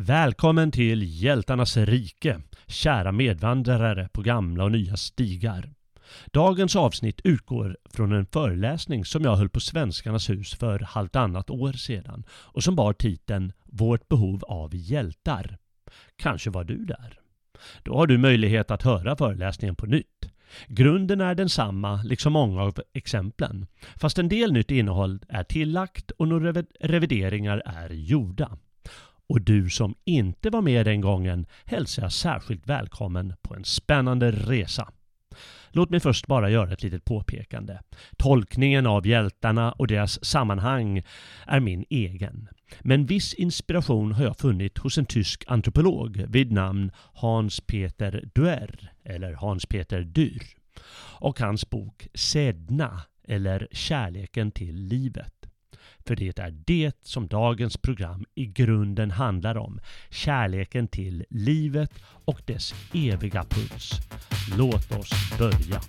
Välkommen till Hjältarnas rike, kära medvandrare på gamla och nya stigar. Dagens avsnitt utgår från en föreläsning som jag höll på Svenskarnas hus för halvtannat år sedan och som bar titeln Vårt behov av hjältar. Kanske var du där? Då har du möjlighet att höra föreläsningen på nytt. Grunden är densamma, liksom många av exemplen. Fast en del nytt innehåll är tillagt och några revideringar är gjorda. Och du som inte var med den gången hälsar jag särskilt välkommen på en spännande resa. Låt mig först bara göra ett litet påpekande. Tolkningen av hjältarna och deras sammanhang är min egen. Men viss inspiration har jag funnit hos en tysk antropolog vid namn Hans-Peter Duer, eller Hans-Peter Dyr, och hans bok Sedna, eller Kärleken till livet. För det är det som dagens program i grunden handlar om. Kärleken till livet och dess eviga puls. Låt oss börja.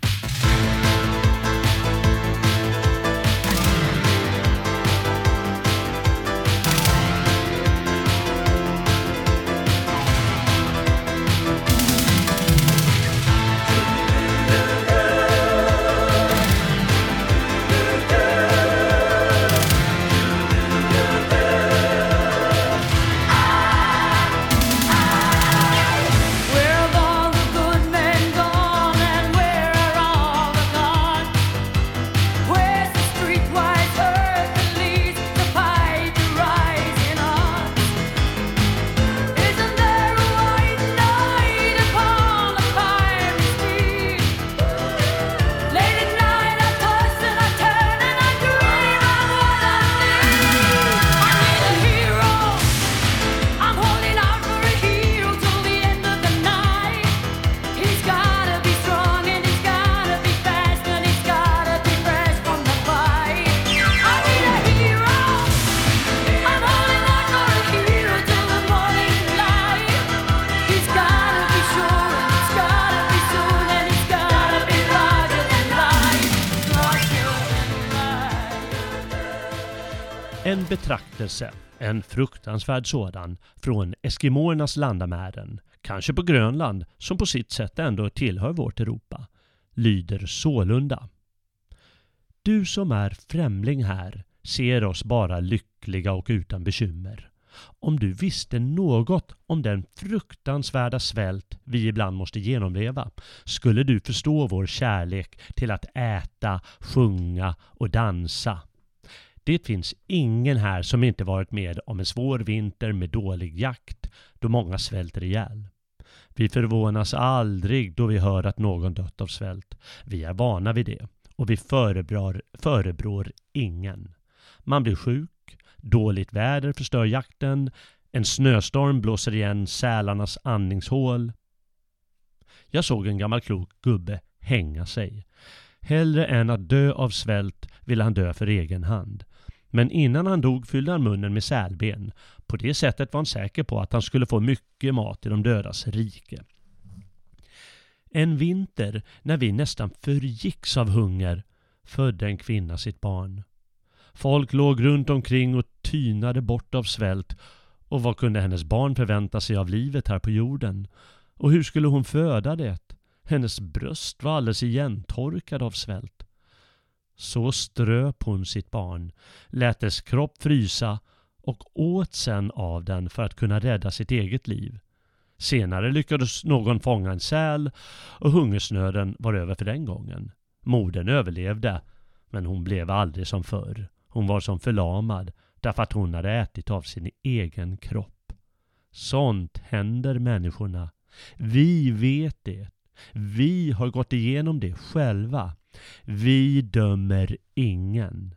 Betraktelse, en fruktansvärd sådan, från eskimoernas landamären, kanske på Grönland, som på sitt sätt ändå tillhör vårt Europa, lyder sålunda. Du som är främling här ser oss bara lyckliga och utan bekymmer. Om du visste något om den fruktansvärda svält vi ibland måste genomleva skulle du förstå vår kärlek till att äta, sjunga och dansa det finns ingen här som inte varit med om en svår vinter med dålig jakt, då många svälter ihjäl. Vi förvånas aldrig då vi hör att någon dött av svält. Vi är vana vid det och vi förebrår, förebrår ingen. Man blir sjuk, dåligt väder förstör jakten, en snöstorm blåser igen sälarnas andningshål. Jag såg en gammal klok gubbe hänga sig. Hellre än att dö av svält ville han dö för egen hand. Men innan han dog fyllde han munnen med sälben. På det sättet var han säker på att han skulle få mycket mat i de dödas rike. En vinter, när vi nästan förgicks av hunger, födde en kvinna sitt barn. Folk låg runt omkring och tynade bort av svält. Och vad kunde hennes barn förvänta sig av livet här på jorden? Och hur skulle hon föda det? Hennes bröst var alldeles igentorkade av svält. Så ströp hon sitt barn, lät dess kropp frysa och åt sen av den för att kunna rädda sitt eget liv. Senare lyckades någon fånga en säl och hungersnöden var över för den gången. Modern överlevde, men hon blev aldrig som förr. Hon var som förlamad därför att hon hade ätit av sin egen kropp. Sånt händer människorna. Vi vet det. Vi har gått igenom det själva. Vi dömer ingen.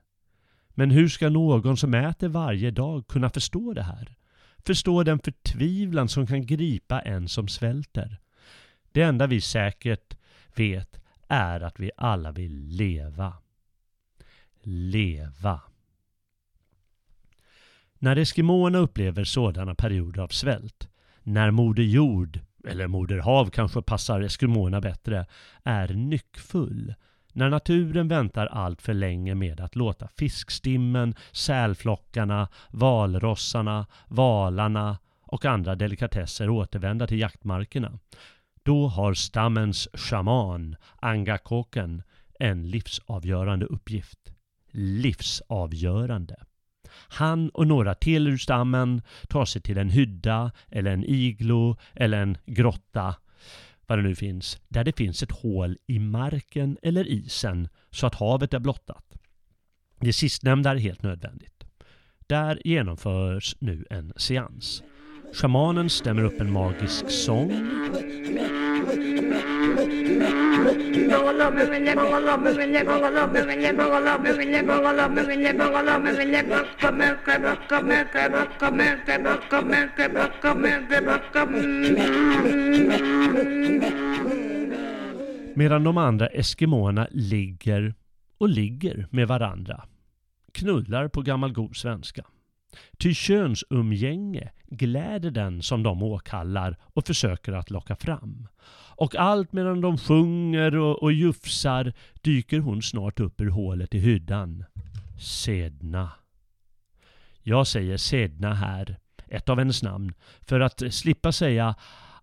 Men hur ska någon som äter varje dag kunna förstå det här? Förstå den förtvivlan som kan gripa en som svälter? Det enda vi säkert vet är att vi alla vill leva. Leva. När eskimoerna upplever sådana perioder av svält, när Moder Jord, eller Moder Hav kanske passar eskimoerna bättre, är nyckfull, när naturen väntar allt för länge med att låta fiskstimmen, sälflockarna, valrossarna, valarna och andra delikatesser återvända till jaktmarkerna. Då har stammens shaman, Angakoken, en livsavgörande uppgift. Livsavgörande. Han och några till ur stammen tar sig till en hydda eller en iglo eller en grotta, vad det nu finns, där det finns ett hål i marken eller isen så att havet är blottat. Det sistnämnda är helt nödvändigt. Där genomförs nu en seans. Shamanen stämmer upp en magisk sång Medan de andra eskimåerna ligger och ligger med varandra. Knullar på gammal god svenska. Ty könsumgänge gläder den som de åkallar och försöker att locka fram. Och allt medan de sjunger och, och jufsar dyker hon snart upp ur hålet i hyddan. Sedna. Jag säger Sedna här, ett av hennes namn, för att slippa säga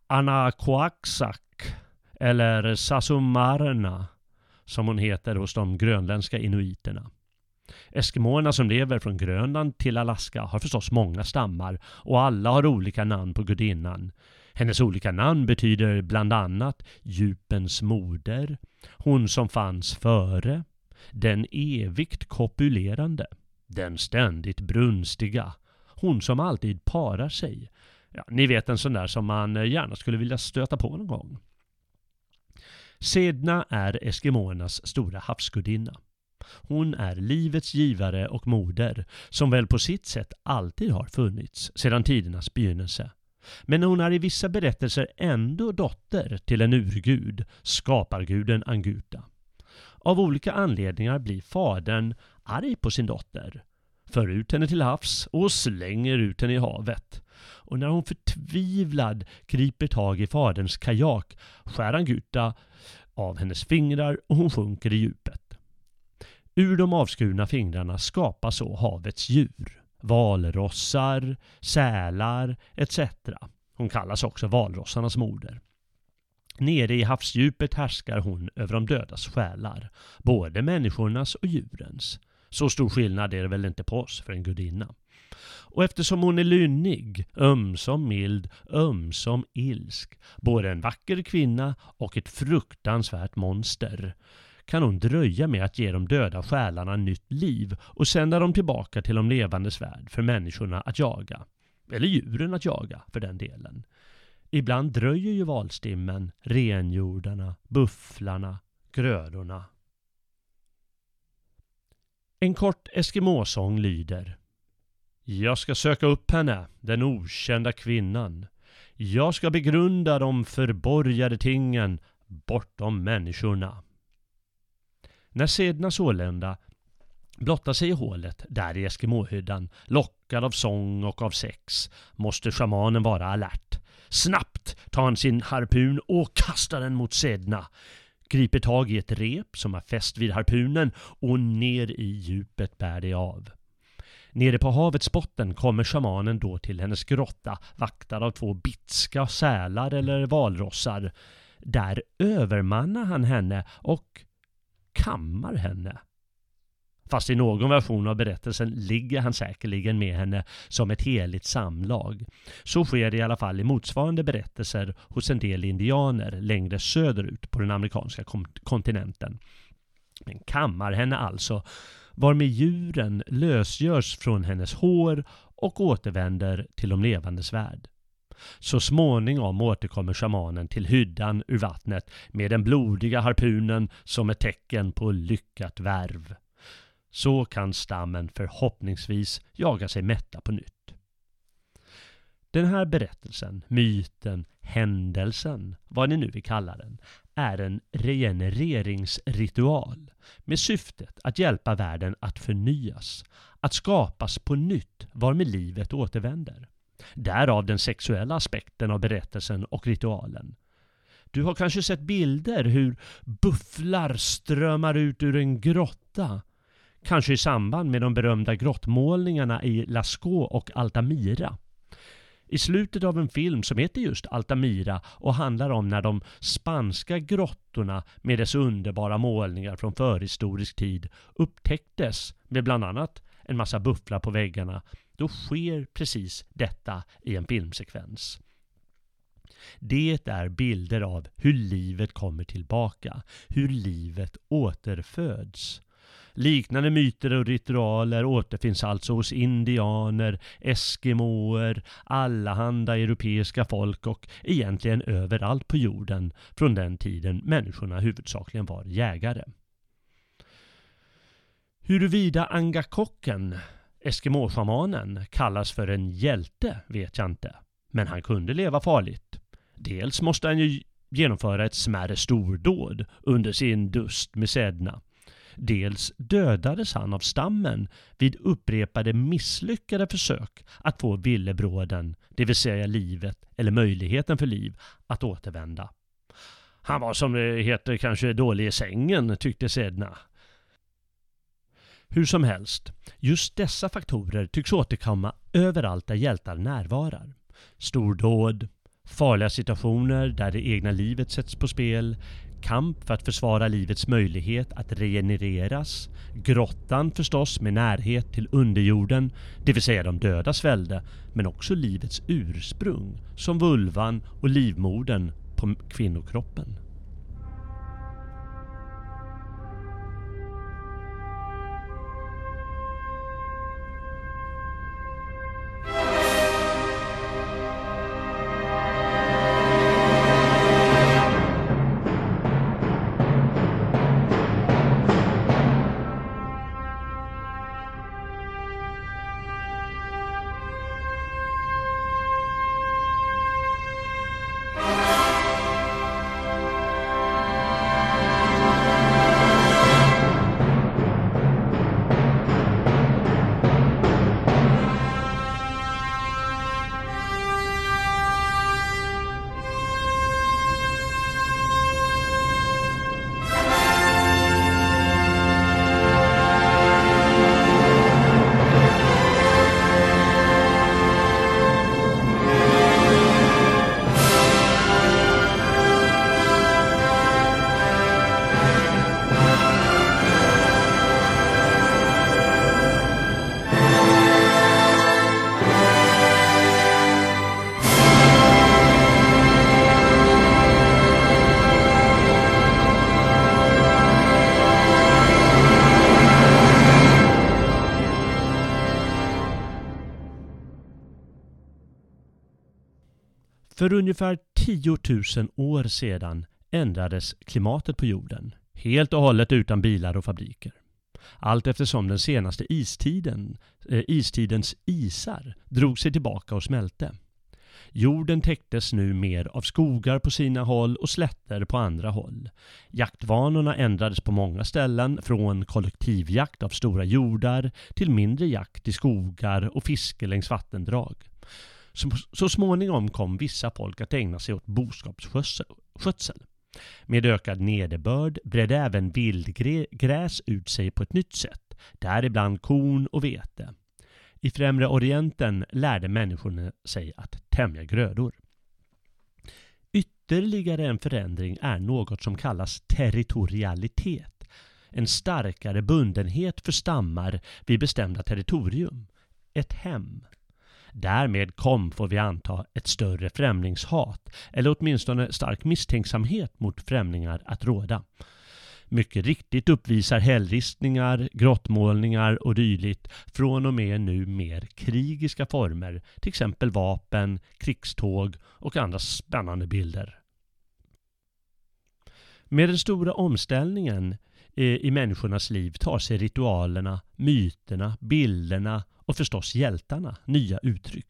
Anakoaksak eller Sasumarna som hon heter hos de grönländska inuiterna. Eskimoerna som lever från Grönland till Alaska har förstås många stammar och alla har olika namn på gudinnan. Hennes olika namn betyder bland annat djupens moder, hon som fanns före, den evigt kopulerande, den ständigt brunstiga, hon som alltid parar sig. Ja, ni vet en sån där som man eh, gärna skulle vilja stöta på någon gång. Sedna är eskimoernas stora havsgudinna. Hon är livets givare och moder, som väl på sitt sätt alltid har funnits sedan tidernas begynnelse. Men hon är i vissa berättelser ändå dotter till en urgud, skaparguden Anguta. Av olika anledningar blir fadern arg på sin dotter, för ut henne till havs och slänger ut henne i havet. Och när hon förtvivlad griper tag i faderns kajak skär Anguta av hennes fingrar och hon sjunker i djupet. Ur de avskurna fingrarna skapas så havets djur. Valrossar, sälar etc. Hon kallas också valrossarnas moder. Nere i havsdjupet härskar hon över de dödas själar, både människornas och djurens. Så stor skillnad är det väl inte på oss för en gudinna. Och eftersom hon är lynnig, ömsom mild, ömsom ilsk, både en vacker kvinna och ett fruktansvärt monster, kan hon dröja med att ge de döda själarna nytt liv och sända dem tillbaka till de levandes värld för människorna att jaga. Eller djuren att jaga, för den delen. Ibland dröjer ju valstimmen, renjordarna, bufflarna, grödorna. En kort eskimåsång lyder Jag ska söka upp henne, den okända kvinnan. Jag ska begrunda de förborgade tingen bortom människorna. När Sedna sålunda blottar sig i hålet där i Eskimåhyddan, lockad av sång och av sex, måste shamanen vara alert. Snabbt tar han sin harpun och kastar den mot Sedna, griper tag i ett rep som är fäst vid harpunen och ner i djupet bär det av. Nere på havets botten kommer shamanen då till hennes grotta, vaktad av två bitska sälar eller valrossar. Där övermannar han henne och kammar henne. Fast i någon version av berättelsen ligger han säkerligen med henne som ett heligt samlag. Så sker det i alla fall i motsvarande berättelser hos en del indianer längre söderut på den amerikanska kontinenten. Men kammar henne alltså, varmed djuren lösgörs från hennes hår och återvänder till de levandes värld. Så småningom återkommer shamanen till hyddan ur vattnet med den blodiga harpunen som ett tecken på lyckat värv. Så kan stammen förhoppningsvis jaga sig mätta på nytt. Den här berättelsen, myten, händelsen, vad ni nu vill kalla den, är en regenereringsritual med syftet att hjälpa världen att förnyas, att skapas på nytt varmed livet återvänder. Därav den sexuella aspekten av berättelsen och ritualen. Du har kanske sett bilder hur bufflar strömmar ut ur en grotta. Kanske i samband med de berömda grottmålningarna i Lascaux och Altamira. i slutet av en film som heter just Altamira och handlar om när de spanska grottorna med dess underbara målningar från förhistorisk tid upptäcktes med bland annat en massa bufflar på väggarna. Då sker precis detta i en filmsekvens. Det är bilder av hur livet kommer tillbaka, hur livet återföds. Liknande myter och ritualer återfinns alltså hos indianer, eskimoer, allehanda europeiska folk och egentligen överallt på jorden från den tiden människorna huvudsakligen var jägare. Huruvida Angakocken, Eskimoshamanen, kallas för en hjälte vet jag inte. Men han kunde leva farligt. Dels måste han ju genomföra ett smärre stordåd under sin dust med Sedna. Dels dödades han av stammen vid upprepade misslyckade försök att få villebråden, det vill säga livet eller möjligheten för liv, att återvända. Han var som det heter kanske dålig i sängen, tyckte Sedna. Hur som helst, just dessa faktorer tycks återkomma överallt där hjältar närvarar. Stordåd, farliga situationer där det egna livet sätts på spel, kamp för att försvara livets möjlighet att regenereras, grottan förstås med närhet till underjorden, det vill säga de dödas välde, men också livets ursprung, som vulvan och livmodern på kvinnokroppen. För ungefär 10 000 år sedan ändrades klimatet på jorden. Helt och hållet utan bilar och fabriker. Allt eftersom den senaste istiden, eh, istidens isar drog sig tillbaka och smälte. Jorden täcktes nu mer av skogar på sina håll och slätter på andra håll. Jaktvanorna ändrades på många ställen från kollektivjakt av stora jordar till mindre jakt i skogar och fiske längs vattendrag. Så, så småningom kom vissa folk att ägna sig åt boskapsskötsel. Med ökad nederbörd bredde även vildgräs ut sig på ett nytt sätt, däribland korn och vete. I Främre Orienten lärde människorna sig att tämja grödor. Ytterligare en förändring är något som kallas territorialitet. En starkare bundenhet för stammar vid bestämda territorium. Ett hem. Därmed kom, får vi anta, ett större främlingshat, eller åtminstone stark misstänksamhet mot främlingar att råda. Mycket riktigt uppvisar hällristningar, grottmålningar och dylikt från och med nu mer krigiska former, till exempel vapen, krigståg och andra spännande bilder. Med den stora omställningen i människornas liv tar sig ritualerna, myterna, bilderna och förstås hjältarna nya uttryck.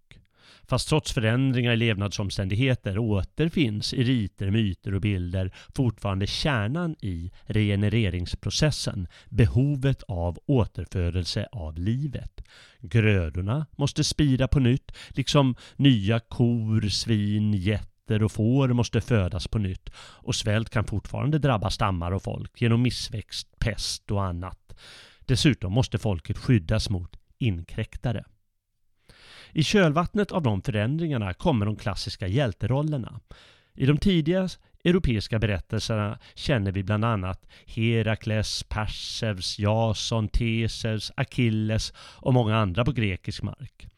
Fast trots förändringar i levnadsomständigheter återfinns i riter, myter och bilder fortfarande kärnan i regenereringsprocessen, behovet av återfödelse av livet. Grödorna måste spira på nytt, liksom nya kor, svin, getter och får måste födas på nytt och svält kan fortfarande drabba stammar och folk genom missväxt, pest och annat. Dessutom måste folket skyddas mot inkräktare. I kölvattnet av de förändringarna kommer de klassiska hjälterollerna. I de tidiga europeiska berättelserna känner vi bland annat Herakles, Perseus, Jason, Teseus, Achilles och många andra på grekisk mark.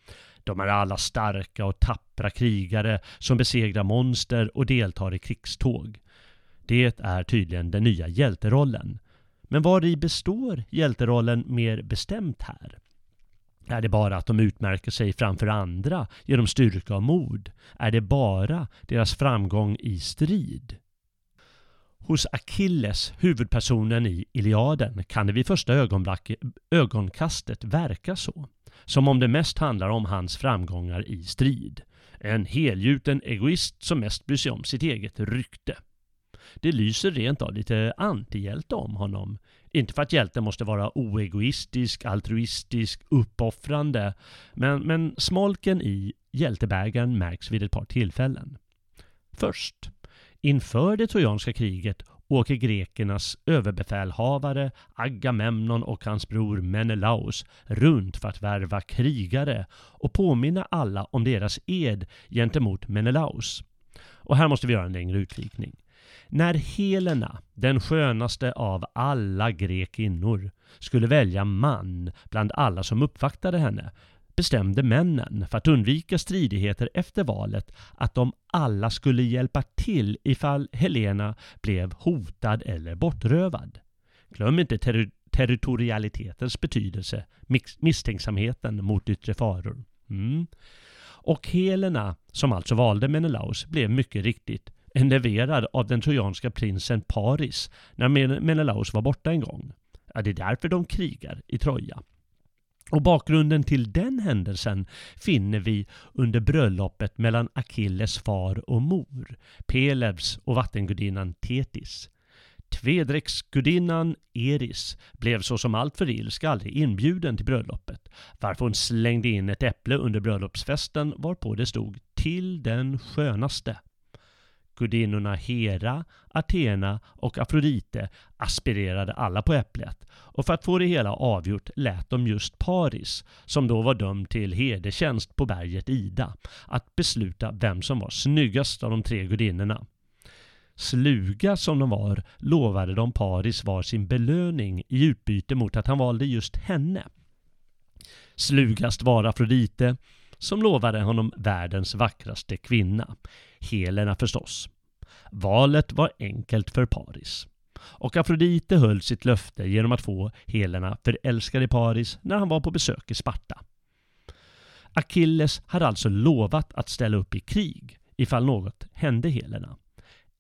De är alla starka och tappra krigare som besegrar monster och deltar i krigståg. Det är tydligen den nya hjälterollen. Men vad i består hjälterollen mer bestämt här? Är det bara att de utmärker sig framför andra genom styrka och mod? Är det bara deras framgång i strid? Hos Achilles, huvudpersonen i Iliaden, kan det vid första ögonkastet verka så. Som om det mest handlar om hans framgångar i strid. En helgjuten egoist som mest bryr sig om sitt eget rykte. Det lyser rent av lite antihjälte om honom. Inte för att hjälten måste vara oegoistisk, altruistisk, uppoffrande. Men, men smolken i hjältebägaren märks vid ett par tillfällen. Först, inför det trojanska kriget åker grekernas överbefälhavare Agamemnon och hans bror Menelaus runt för att värva krigare och påminna alla om deras ed gentemot Menelaus. Och här måste vi göra en längre utvikning. När Helena, den skönaste av alla grekinnor, skulle välja man bland alla som uppvaktade henne bestämde männen, för att undvika stridigheter efter valet, att de alla skulle hjälpa till ifall Helena blev hotad eller bortrövad. Glöm inte ter territorialitetens betydelse, misstänksamheten mot yttre faror. Mm. Och Helena, som alltså valde Menelaus, blev mycket riktigt enerverad av den trojanska prinsen Paris när Menelaus var borta en gång. Ja, det är därför de krigar i Troja. Och bakgrunden till den händelsen finner vi under bröllopet mellan Akilles far och mor, Pelevs och vattengudinnan Tetis. Tvedräktsgudinnan Eris blev såsom allt för ilska aldrig inbjuden till bröllopet, varför hon slängde in ett äpple under bröllopsfesten varpå det stod ”till den skönaste”. Gudinnorna Hera, Athena och Afrodite aspirerade alla på äpplet och för att få det hela avgjort lät de just Paris, som då var dömd till hedertjänst på berget Ida, att besluta vem som var snyggast av de tre gudinnorna. Sluga som de var lovade de Paris var sin belöning i utbyte mot att han valde just henne. Slugast var Afrodite som lovade honom världens vackraste kvinna. Helena förstås. Valet var enkelt för Paris. Och Afrodite höll sitt löfte genom att få Helena förälskad i Paris när han var på besök i Sparta. Achilles hade alltså lovat att ställa upp i krig ifall något hände Helena.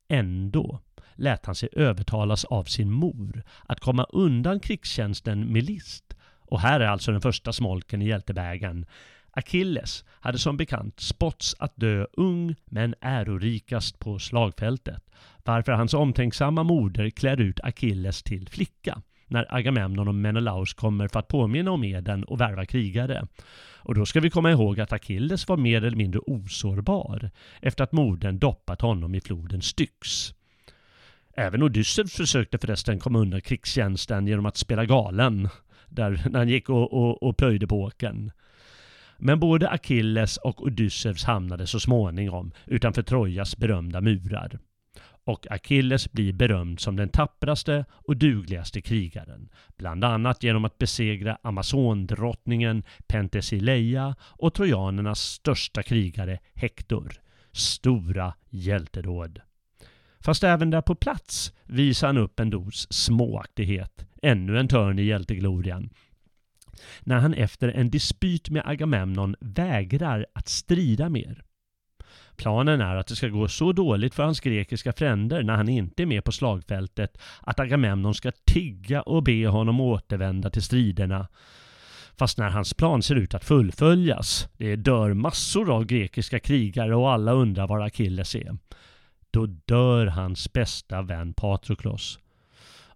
Ändå lät han sig övertalas av sin mor att komma undan krigstjänsten med list. Och här är alltså den första smolken i hjältebägaren Achilles hade som bekant spotts att dö ung men ärorikast på slagfältet, varför hans omtänksamma moder klär ut Achilles till flicka när Agamemnon och Menelaus kommer för att påminna om eden och värva krigare. Och då ska vi komma ihåg att Achilles var mer eller mindre osårbar efter att modern doppat honom i floden Styx. Även Odysseus försökte förresten komma undan krigstjänsten genom att spela galen, där, när han gick och, och, och plöjde på åkern. Men både Achilles och Odysseus hamnade så småningom utanför Trojas berömda murar. Och Achilles blir berömd som den tappraste och dugligaste krigaren, bland annat genom att besegra Amazondrottningen Pentesileia och trojanernas största krigare Hektor. Stora hjältedåd. Fast även där på plats visar han upp en dos småaktighet, ännu en törn i hjälteglorian, när han efter en dispyt med Agamemnon vägrar att strida mer. Planen är att det ska gå så dåligt för hans grekiska fränder när han inte är med på slagfältet att Agamemnon ska tigga och be honom återvända till striderna. Fast när hans plan ser ut att fullföljas, det dör massor av grekiska krigare och alla undrar var Akilles är. Då dör hans bästa vän Patroklos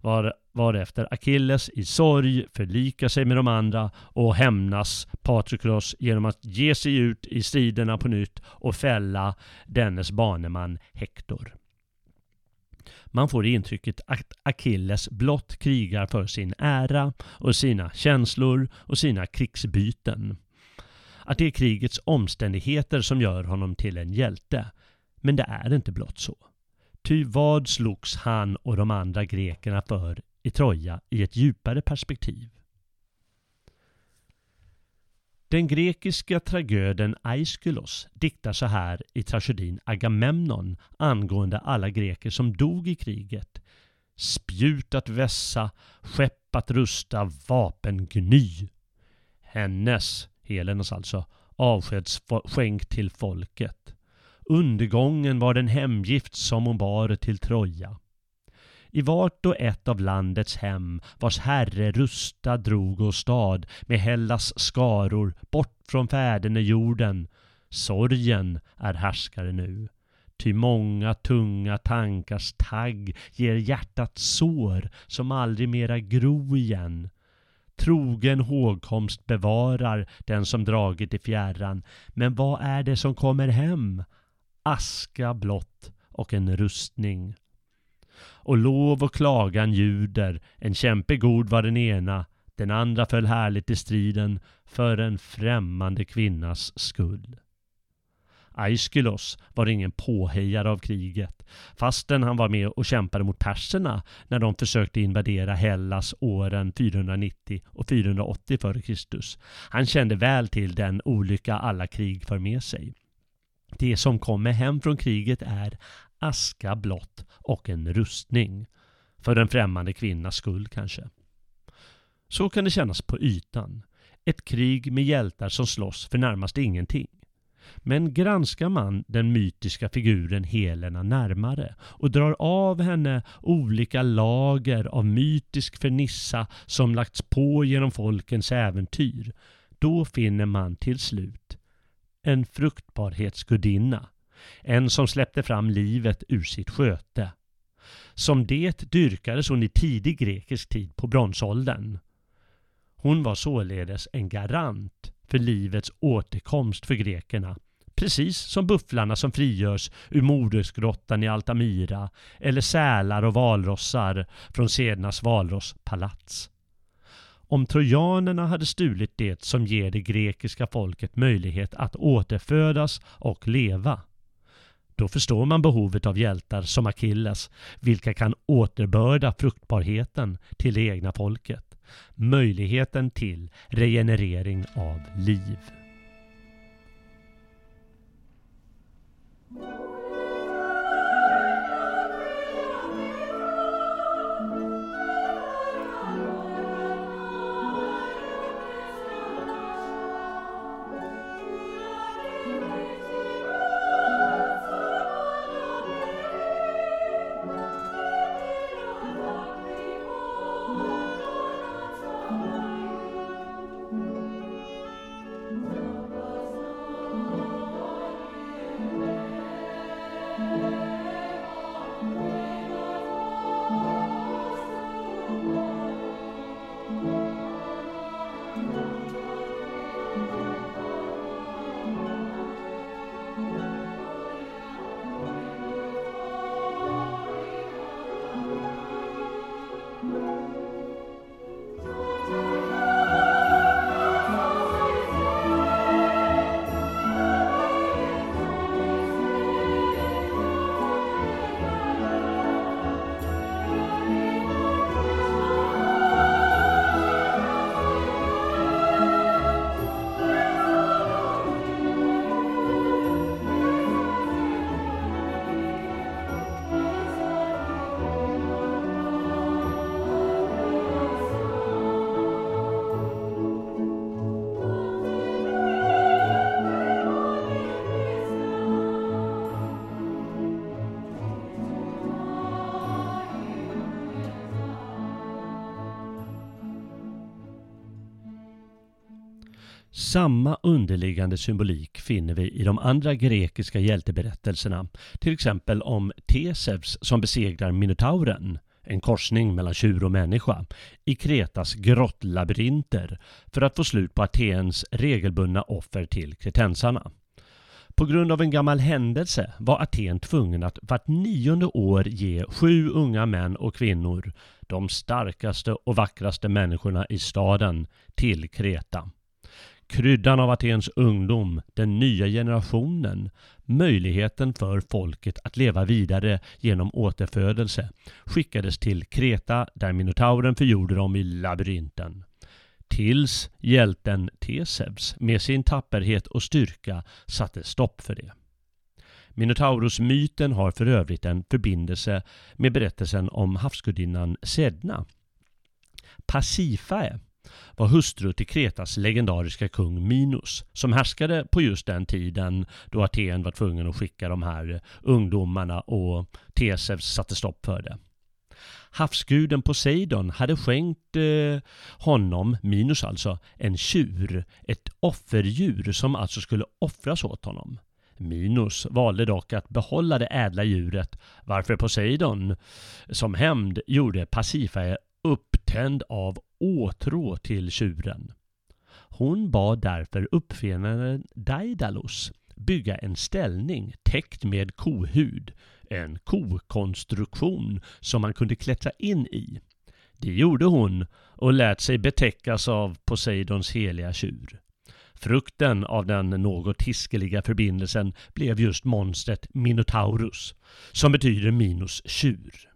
var, varefter Achilles i sorg förlikar sig med de andra och hämnas Patroklos genom att ge sig ut i striderna på nytt och fälla dennes baneman Hektor. Man får intrycket att Achilles blott krigar för sin ära och sina känslor och sina krigsbyten. att det är krigets omständigheter som gör honom till en hjälte. Men det är inte blott så. Ty vad slogs han och de andra grekerna för i Troja i ett djupare perspektiv? Den grekiska tragöden Aiskylos diktar så här i tragedin Agamemnon angående alla greker som dog i kriget. Spjut att vässa, skepp att rusta, vapen gny. Hennes, Helenas alltså, avskedsskänk till folket. Undergången var den hemgift som hon bar till Troja. I vart och ett av landets hem vars herre rusta drog och stad med Hellas skaror bort från jorden. Sorgen är härskare nu. Ty många tunga tankars tagg ger hjärtat sår som aldrig mera gro igen. Trogen hågkomst bevarar den som dragit i fjärran. Men vad är det som kommer hem? Aska blott och en rustning och lov och klagan ljuder. En kämpe god var den ena, den andra föll härligt i striden för en främmande kvinnas skull. Aiskylos var ingen påhejare av kriget, fastän han var med och kämpade mot perserna när de försökte invadera Hellas åren 490 och 480 f.Kr. Han kände väl till den olycka alla krig för med sig. Det som kommer hem från kriget är aska blott och en rustning. För en främmande kvinnas skull kanske. Så kan det kännas på ytan. Ett krig med hjältar som slåss för närmast ingenting. Men granskar man den mytiska figuren Helena närmare och drar av henne olika lager av mytisk fernissa som lagts på genom folkens äventyr, då finner man till slut en fruktbarhetsgudinna en som släppte fram livet ur sitt sköte. Som det dyrkades hon i tidig grekisk tid på bronsåldern. Hon var således en garant för livets återkomst för grekerna. Precis som bufflarna som frigörs ur modersgrottan i Altamira eller sälar och valrossar från Sednas valrosspalats. Om trojanerna hade stulit det som ger det grekiska folket möjlighet att återfödas och leva då förstår man behovet av hjältar som Akilles, vilka kan återbörda fruktbarheten till det egna folket. Möjligheten till regenerering av liv. Samma underliggande symbolik finner vi i de andra grekiska hjälteberättelserna. Till exempel om Tesevs som besegrar Minotauren, en korsning mellan tjur och människa, i Kretas grottlabyrinter för att få slut på Atens regelbundna offer till kretensarna. På grund av en gammal händelse var Aten tvungen att vart nionde år ge sju unga män och kvinnor, de starkaste och vackraste människorna i staden, till Kreta kryddan av Atens ungdom, den nya generationen, möjligheten för folket att leva vidare genom återfödelse skickades till Kreta där Minotauren förgjorde dem i labyrinten. Tills hjälten Teseus med sin tapperhet och styrka satte stopp för det. Minotaurus-myten har för övrigt en förbindelse med berättelsen om havsgudinnan Sedna. Pasifae var hustru till Kretas legendariska kung Minos som härskade på just den tiden då Aten var tvungen att skicka de här ungdomarna och Teseus satte stopp för det. Havsguden Poseidon hade skänkt eh, honom, Minos alltså, en tjur, ett offerdjur som alltså skulle offras åt honom. Minos valde dock att behålla det ädla djuret varför Poseidon som hämnd gjorde Pasifae upptänd av åtrå till tjuren. Hon bad därför uppfinnaren Daedalus bygga en ställning täckt med kohud, en kokonstruktion som man kunde klättra in i. Det gjorde hon och lät sig betäckas av Poseidons heliga tjur. Frukten av den något hiskeliga förbindelsen blev just monstret Minotaurus, som betyder Minos tjur.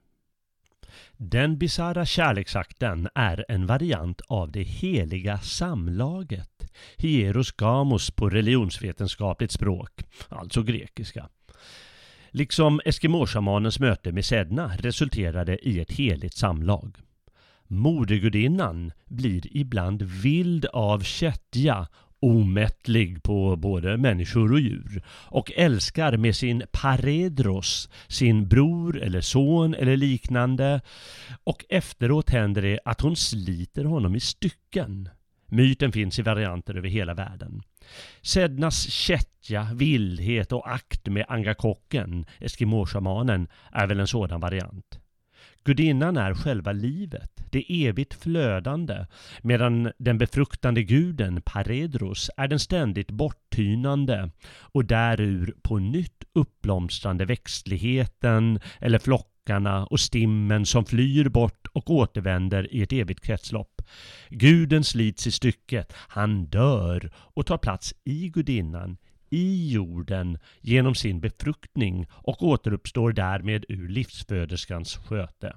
Den bisarra kärleksakten är en variant av det heliga samlaget, hieros gamos på religionsvetenskapligt språk, alltså grekiska. Liksom Eskimåschamanens möte med Sedna resulterade i ett heligt samlag. Modergudinnan blir ibland vild av kättja omättlig på både människor och djur och älskar med sin paredros sin bror eller son eller liknande och efteråt händer det att hon sliter honom i stycken. Myten finns i varianter över hela världen. Sednas kättja, vildhet och akt med angakocken, eskimåschamanen, är väl en sådan variant. Gudinnan är själva livet, det evigt flödande, medan den befruktande guden, Paredros, är den ständigt borttynande och därur på nytt uppblomstrande växtligheten eller flockarna och stimmen som flyr bort och återvänder i ett evigt kretslopp. Guden slits i stycket, han dör och tar plats i gudinnan, i jorden genom sin befruktning och återuppstår därmed ur livsföderskans sköte.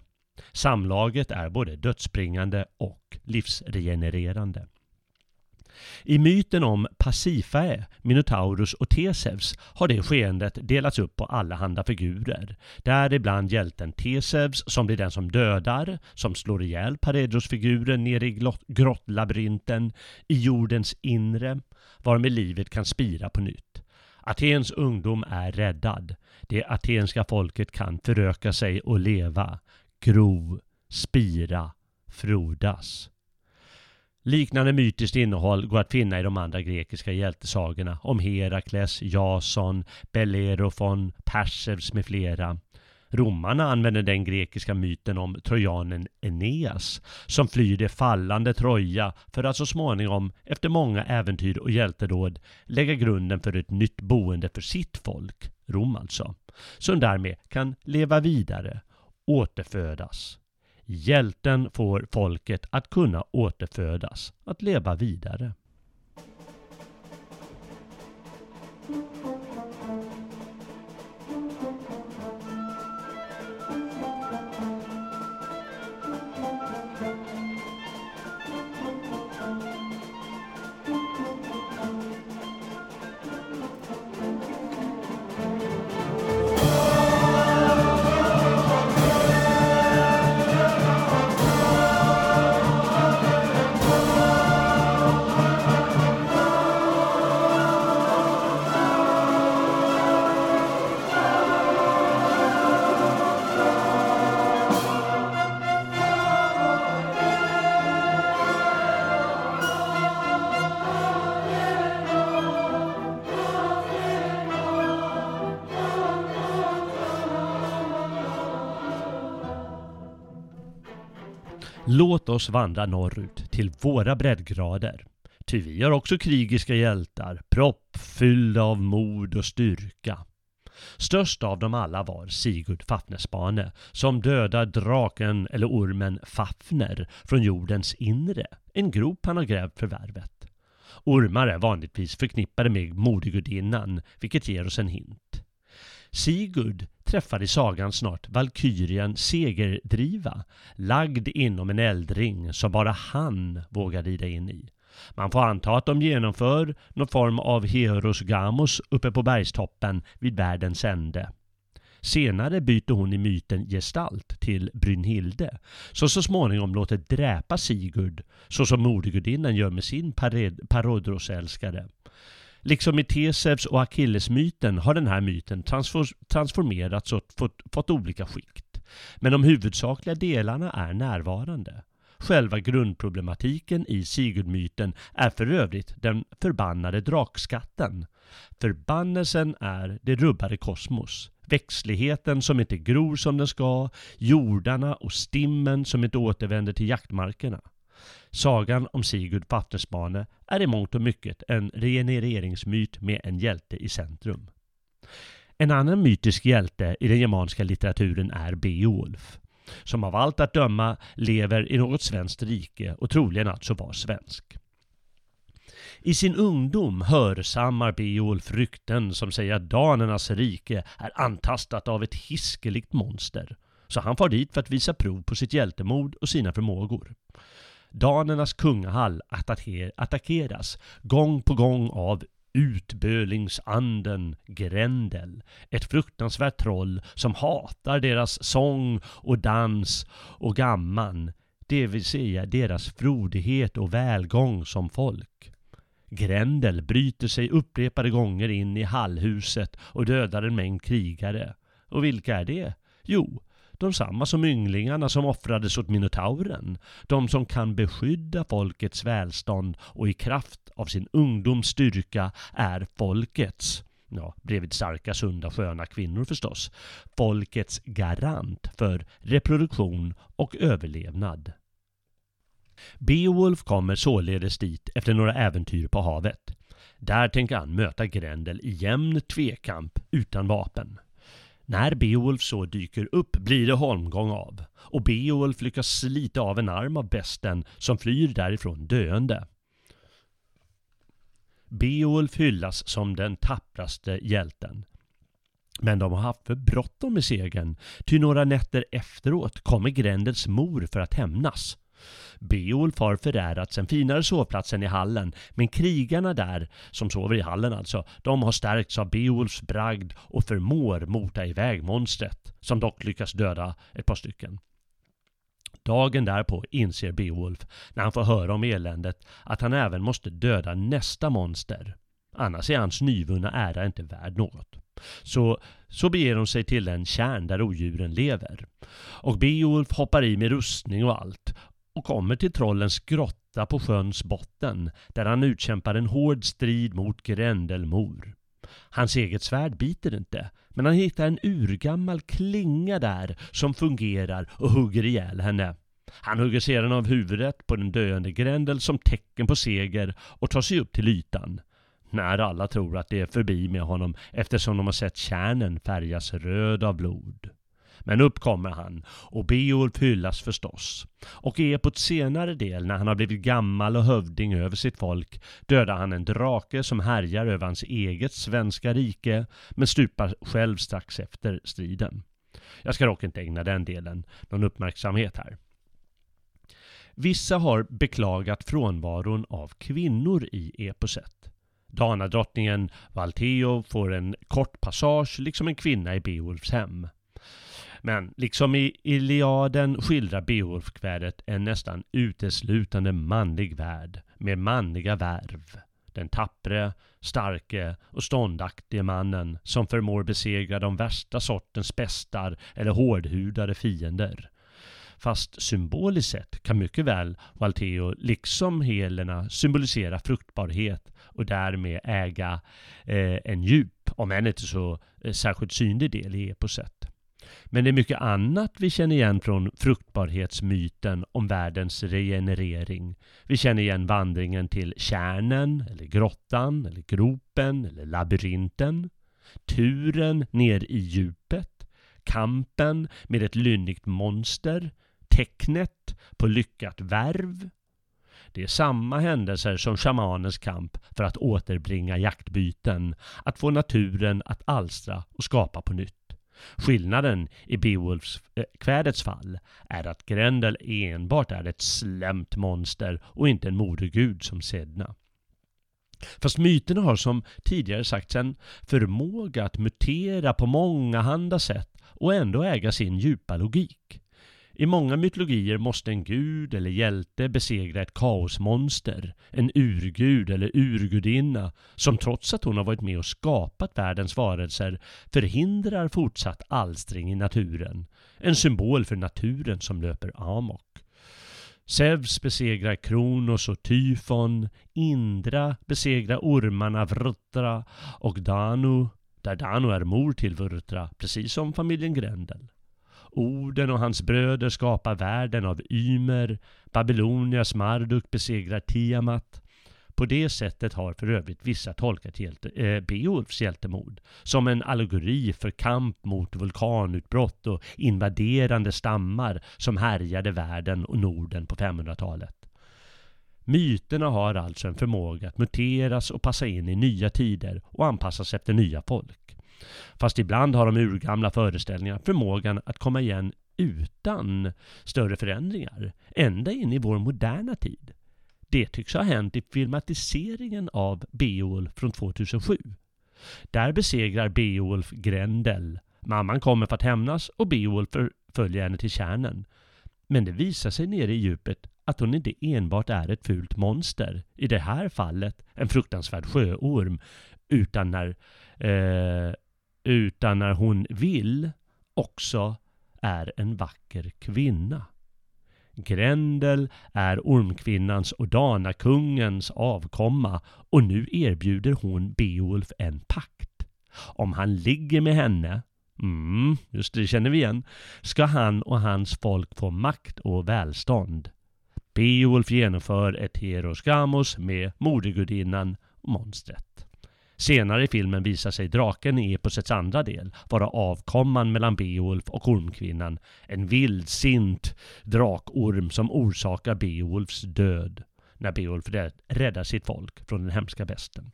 Samlaget är både dödsbringande och livsregenererande. I myten om Pasifae, Minotaurus och Theseus har det skeendet delats upp på allehanda figurer. Däribland hjälten Theseus som blir den som dödar, som slår ihjäl Paredros-figuren nere i grottlabyrinten i jordens inre, varmed livet kan spira på nytt. Atens ungdom är räddad. Det atenska folket kan föröka sig och leva, gro, spira, frodas. Liknande mytiskt innehåll går att finna i de andra grekiska hjältesagorna om Herakles, Jason, Bellerofon, Persevs med flera. Romarna använder den grekiska myten om trojanen Eneas som flyr det fallande Troja för att så småningom, efter många äventyr och hjältedåd, lägga grunden för ett nytt boende för sitt folk, Rom alltså, som därmed kan leva vidare, återfödas. Hjälten får folket att kunna återfödas, att leva vidare. Låt oss vandra norrut till våra breddgrader. Ty vi har också krigiska hjältar, proppfyllda av mod och styrka. Störst av dem alla var Sigurd Fafnesbane som dödar draken eller ormen Fafner från jordens inre, en grop han har grävt för värvet. Ormar är vanligtvis förknippade med modegudinnan, vilket ger oss en hint. Sigurd träffar i sagan snart valkyrien Segerdriva, lagd inom en eldring som bara han vågar rida in i. Man får anta att de genomför någon form av Heros Gamos uppe på bergstoppen vid världens ände. Senare byter hon i myten gestalt till Brynhilde, som så småningom låter dräpa Sigurd, så som modegudinnan gör med sin parodrosälskare. Liksom i Tesevs och Achillesmyten har den här myten transformerats och fått, fått olika skikt. Men de huvudsakliga delarna är närvarande. Själva grundproblematiken i Sigurdmyten är för övrigt den förbannade drakskatten. Förbannelsen är det rubbade kosmos. Växtligheten som inte gror som den ska, jordarna och stimmen som inte återvänder till jaktmarkerna. Sagan om Sigurd Vattenspane är i mångt och mycket en regenereringsmyt med en hjälte i centrum. En annan mytisk hjälte i den germanska litteraturen är Beowulf, som av allt att döma lever i något svenskt rike och troligen alltså var svensk. I sin ungdom hörsammar Beowulf rykten som säger att danernas rike är antastat av ett hiskeligt monster. Så han far dit för att visa prov på sitt hjältemod och sina förmågor. Danernas kungahall attackeras gång på gång av utbölingsanden Grendel. Ett fruktansvärt troll som hatar deras sång och dans och gamman, det vill säga deras frodighet och välgång som folk. Grendel bryter sig upprepade gånger in i hallhuset och dödar en mängd krigare. Och vilka är det? Jo, de samma som ynglingarna som offrades åt minotauren. De som kan beskydda folkets välstånd och i kraft av sin ungdoms styrka är folkets ja, bredvid starka, sunda, sköna kvinnor förstås, folkets garant för reproduktion och överlevnad. Beowulf kommer således dit efter några äventyr på havet. Där tänker han möta Grendel i jämn tvekamp utan vapen. När Beowulf så dyker upp blir det holmgång av och Beowulf lyckas slita av en arm av besten som flyr därifrån döende. Beowulf hyllas som den tappraste hjälten. Men de har haft för bråttom med segern, ty några nätter efteråt kommer Grendels mor för att hämnas. Beowulf har förärats en finare sovplats än i hallen, men krigarna där, som sover i hallen alltså, de har stärkts av Beowulfs bragd och förmår mota iväg monstret, som dock lyckas döda ett par stycken. Dagen därpå inser Beowulf, när han får höra om eländet, att han även måste döda nästa monster. Annars är hans nyvunna ära inte värd något. Så, så beger de sig till den kärn där odjuren lever. Och Beowulf hoppar i med rustning och allt och kommer till trollens grotta på sjöns botten där han utkämpar en hård strid mot Grendelmor. Hans eget svärd biter inte, men han hittar en urgammal klinga där som fungerar och hugger ihjäl henne. Han hugger sedan av huvudet på den döende Grendel som tecken på seger och tar sig upp till ytan. När alla tror att det är förbi med honom eftersom de har sett kärnen färgas röd av blod. Men upp kommer han och Beowulf hyllas förstås. Och i epots senare del när han har blivit gammal och hövding över sitt folk dödar han en drake som härjar över hans eget svenska rike men stupar själv strax efter striden. Jag ska dock inte ägna den delen någon uppmärksamhet här. Vissa har beklagat frånvaron av kvinnor i eposet. Danadrottningen Valteo får en kort passage liksom en kvinna i Beowulfs hem. Men liksom i Iliaden skildrar Beowulf-kvädet en nästan uteslutande manlig värld med manliga värv. Den tappre, starke och ståndaktige mannen som förmår besegra de värsta sortens bestar eller hårdhudade fiender. Fast symboliskt sett kan mycket väl Valteo, liksom Helena, symbolisera fruktbarhet och därmed äga eh, en djup, om än inte så eh, särskilt synlig del i eposet. Men det är mycket annat vi känner igen från fruktbarhetsmyten om världens regenerering. Vi känner igen vandringen till kärnen, eller grottan, eller gropen, eller labyrinten. Turen ner i djupet. Kampen med ett lynnigt monster. Tecknet på lyckat värv. Det är samma händelser som shamanens kamp för att återbringa jaktbyten, att få naturen att alstra och skapa på nytt. Skillnaden i Beowulfs-kvädets eh, fall är att Grendel enbart är ett slämt monster och inte en modergud som Sedna. Fast myterna har som tidigare sagts en förmåga att mutera på mångahanda sätt och ändå äga sin djupa logik. I många mytologier måste en gud eller hjälte besegra ett kaosmonster, en urgud eller urgudinna, som trots att hon har varit med och skapat världens varelser förhindrar fortsatt alstring i naturen. En symbol för naturen som löper amok. Zeus besegrar Kronos och Tyfon, Indra besegrar ormarna Vrtra och Danu, där Danu är mor till Vrtra, precis som familjen Grendel. Oden och hans bröder skapar världen av Ymer, Babylonias Marduk besegrar Tiamat. På det sättet har för övrigt vissa tolkat hjälte, eh, Beowulfs hjältemod som en allegori för kamp mot vulkanutbrott och invaderande stammar som härjade världen och Norden på 500-talet. Myterna har alltså en förmåga att muteras och passa in i nya tider och anpassas efter nya folk. Fast ibland har de urgamla föreställningar förmågan att komma igen utan större förändringar, ända in i vår moderna tid. Det tycks ha hänt i filmatiseringen av Beowulf från 2007. Där besegrar Beowulf Grendel. Mamman kommer för att hämnas och Beowulf följer henne till kärnan. Men det visar sig nere i djupet att hon inte enbart är ett fult monster, i det här fallet en fruktansvärd sjöorm, utan när, eh, utan när hon vill också är en vacker kvinna. Grendel är ormkvinnans och Danakungens avkomma och nu erbjuder hon Beowulf en pakt. Om han ligger med henne, mm, just det känner vi igen, ska han och hans folk få makt och välstånd. Beowulf genomför ett Heroskamos med modergudinnan och monstret. Senare i filmen visar sig draken i eposets andra del vara avkomman mellan Beowulf och ormkvinnan. En vildsint drakorm som orsakar Beowulfs död när Beowulf räddar sitt folk från den hemska besten.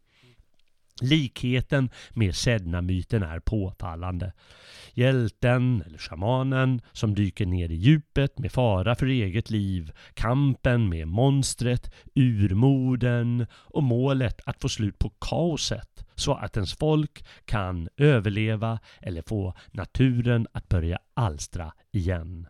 Likheten med Sedna-myten är påfallande. Hjälten, eller shamanen, som dyker ner i djupet med fara för eget liv, kampen med monstret, urmoden och målet att få slut på kaoset så att ens folk kan överleva eller få naturen att börja alstra igen.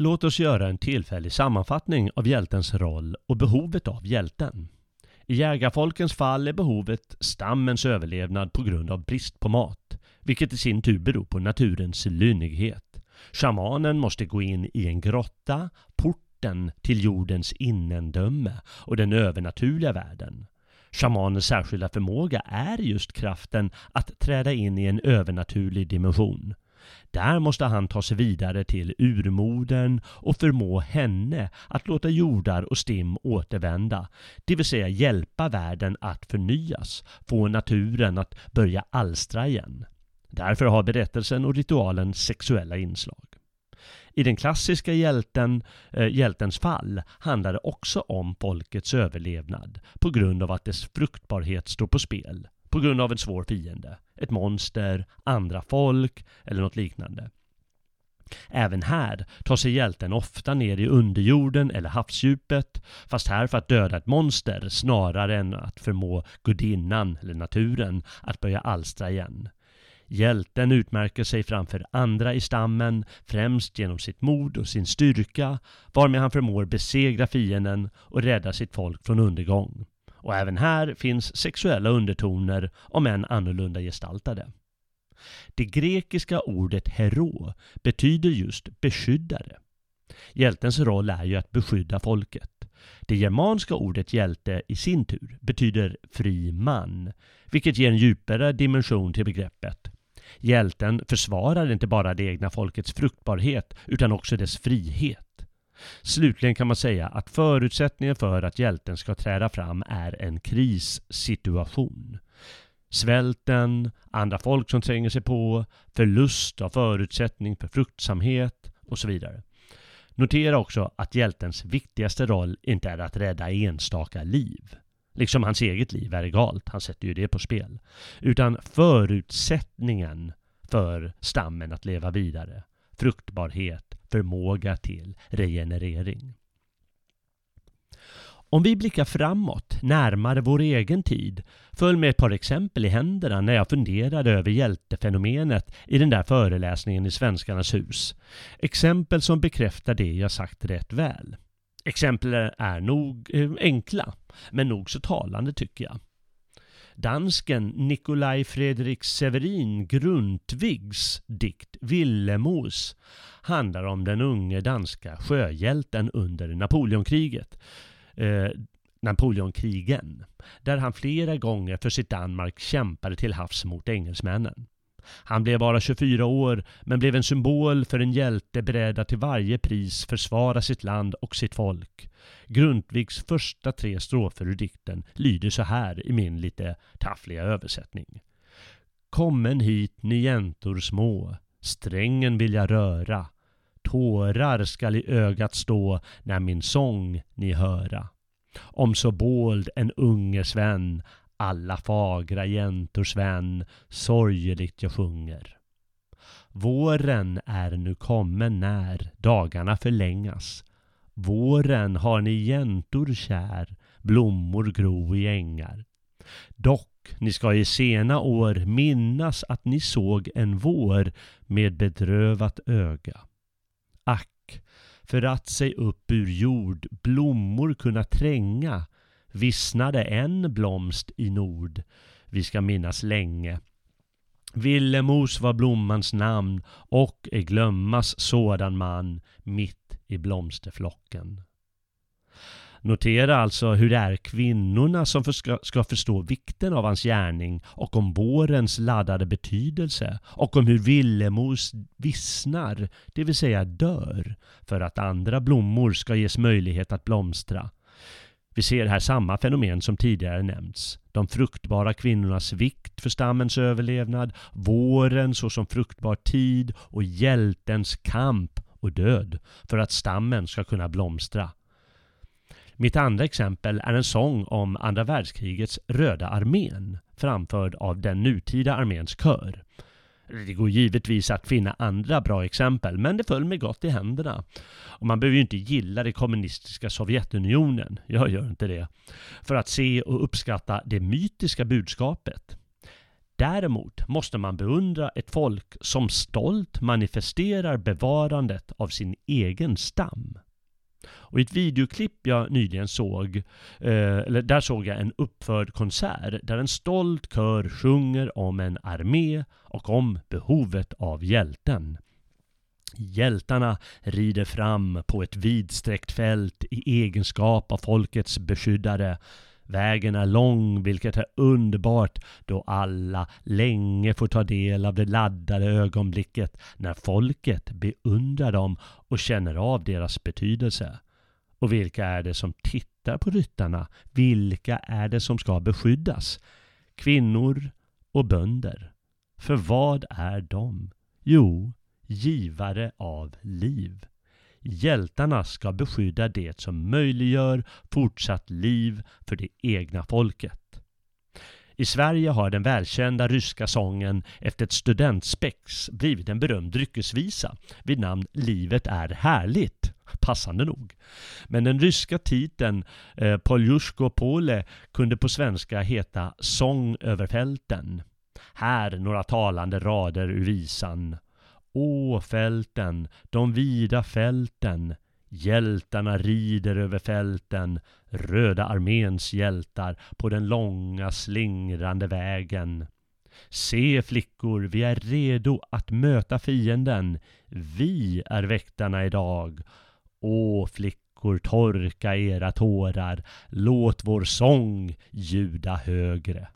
Låt oss göra en tillfällig sammanfattning av hjältens roll och behovet av hjälten. I jägarfolkens fall är behovet stammens överlevnad på grund av brist på mat, vilket i sin tur beror på naturens lynnighet. Shamanen måste gå in i en grotta, porten till jordens innendöme och den övernaturliga världen. Shamanens särskilda förmåga är just kraften att träda in i en övernaturlig dimension. Där måste han ta sig vidare till urmodern och förmå henne att låta jordar och stim återvända, det vill säga hjälpa världen att förnyas, få naturen att börja alstra igen. Därför har berättelsen och ritualen sexuella inslag. I den klassiska hjälten, eh, hjältens fall handlar det också om folkets överlevnad på grund av att dess fruktbarhet står på spel på grund av en svår fiende. Ett monster, andra folk eller något liknande. Även här tar sig hjälten ofta ner i underjorden eller havsdjupet, fast här för att döda ett monster snarare än att förmå gudinnan eller naturen att börja alstra igen. Hjälten utmärker sig framför andra i stammen främst genom sitt mod och sin styrka varmed han förmår besegra fienden och rädda sitt folk från undergång. Och även här finns sexuella undertoner om än annorlunda gestaltade. Det grekiska ordet hero betyder just beskyddare. Hjältens roll är ju att beskydda folket. Det germanska ordet hjälte i sin tur betyder fri man, vilket ger en djupare dimension till begreppet. Hjälten försvarar inte bara det egna folkets fruktbarhet utan också dess frihet. Slutligen kan man säga att förutsättningen för att hjälten ska träda fram är en krissituation. Svälten, andra folk som tränger sig på, förlust av förutsättning för fruktsamhet och så vidare. Notera också att hjältens viktigaste roll inte är att rädda enstaka liv. Liksom hans eget liv är egalt, han sätter ju det på spel. Utan förutsättningen för stammen att leva vidare. Fruktbarhet, förmåga till regenerering. Om vi blickar framåt, närmare vår egen tid, följ med ett par exempel i händerna när jag funderade över hjältefenomenet i den där föreläsningen i Svenskarnas hus. Exempel som bekräftar det jag sagt rätt väl. Exemplen är nog eh, enkla, men nog så talande tycker jag. Dansken Nikolaj Fredrik Severin Grundtvigs dikt Villemos handlar om den unge danska sjöhjälten under Napoleonkriget eh, Napoleonkrigen, där han flera gånger för sitt Danmark kämpade till havs mot engelsmännen. Han blev bara 24 år, men blev en symbol för en hjälte beredd att till varje pris försvara sitt land och sitt folk. Grundtvigs första tre strofer ur dikten lyder så här i min lite taffliga översättning. Kommen hit ni jäntor små, strängen vill jag röra, tårar skall i ögat stå när min sång ni höra. Om så båld en unge Sven, alla fagra jäntors vän, sorgeligt jag sjunger. Våren är nu kommen när dagarna förlängas. Våren har ni jäntor kär, blommor gro i ängar. Dock, ni ska i sena år minnas att ni såg en vår med bedrövat öga. Ack, för att sig upp ur jord blommor kunna tränga vissnade en blomst i nord vi ska minnas länge. Villemos var blommans namn och är glömmas sådan man mitt i blomsterflocken. Notera alltså hur det är kvinnorna som ska, förstå vikten av hans gärning och om vårens laddade betydelse och om hur Villemos vissnar, det vill säga dör, för att andra blommor ska ges möjlighet att blomstra. Vi ser här samma fenomen som tidigare nämnts. De fruktbara kvinnornas vikt för stammens överlevnad, våren såsom fruktbar tid och hjältens kamp och död för att stammen ska kunna blomstra. Mitt andra exempel är en sång om andra världskrigets Röda armén framförd av den nutida arméns kör. Det går givetvis att finna andra bra exempel, men det föll mig gott i händerna. Och man behöver ju inte gilla det kommunistiska Sovjetunionen, jag gör inte det, för att se och uppskatta det mytiska budskapet. Däremot måste man beundra ett folk som stolt manifesterar bevarandet av sin egen stam. Och i ett videoklipp jag nyligen såg, eh, eller där såg jag en uppförd konsert där en stolt kör sjunger om en armé och om behovet av hjälten. Hjältarna rider fram på ett vidsträckt fält i egenskap av folkets beskyddare. Vägen är lång, vilket är underbart då alla länge får ta del av det laddade ögonblicket när folket beundrar dem och känner av deras betydelse. Och vilka är det som tittar på ryttarna? Vilka är det som ska beskyddas? Kvinnor och bönder. För vad är de? Jo, givare av liv. Hjältarna ska beskydda det som möjliggör fortsatt liv för det egna folket. I Sverige har den välkända ryska sången efter ett studentspex blivit en berömd dryckesvisa vid namn Livet är härligt passande nog. Men den ryska titeln eh, Poljusko Pole kunde på svenska heta Sång över fälten. Här några talande rader ur visan. Å fälten, de vida fälten, Hjältarna rider över fälten, Röda arméns hjältar på den långa slingrande vägen. Se flickor, vi är redo att möta fienden. Vi är väktarna idag. Å flickor, torka era tårar. Låt vår sång ljuda högre.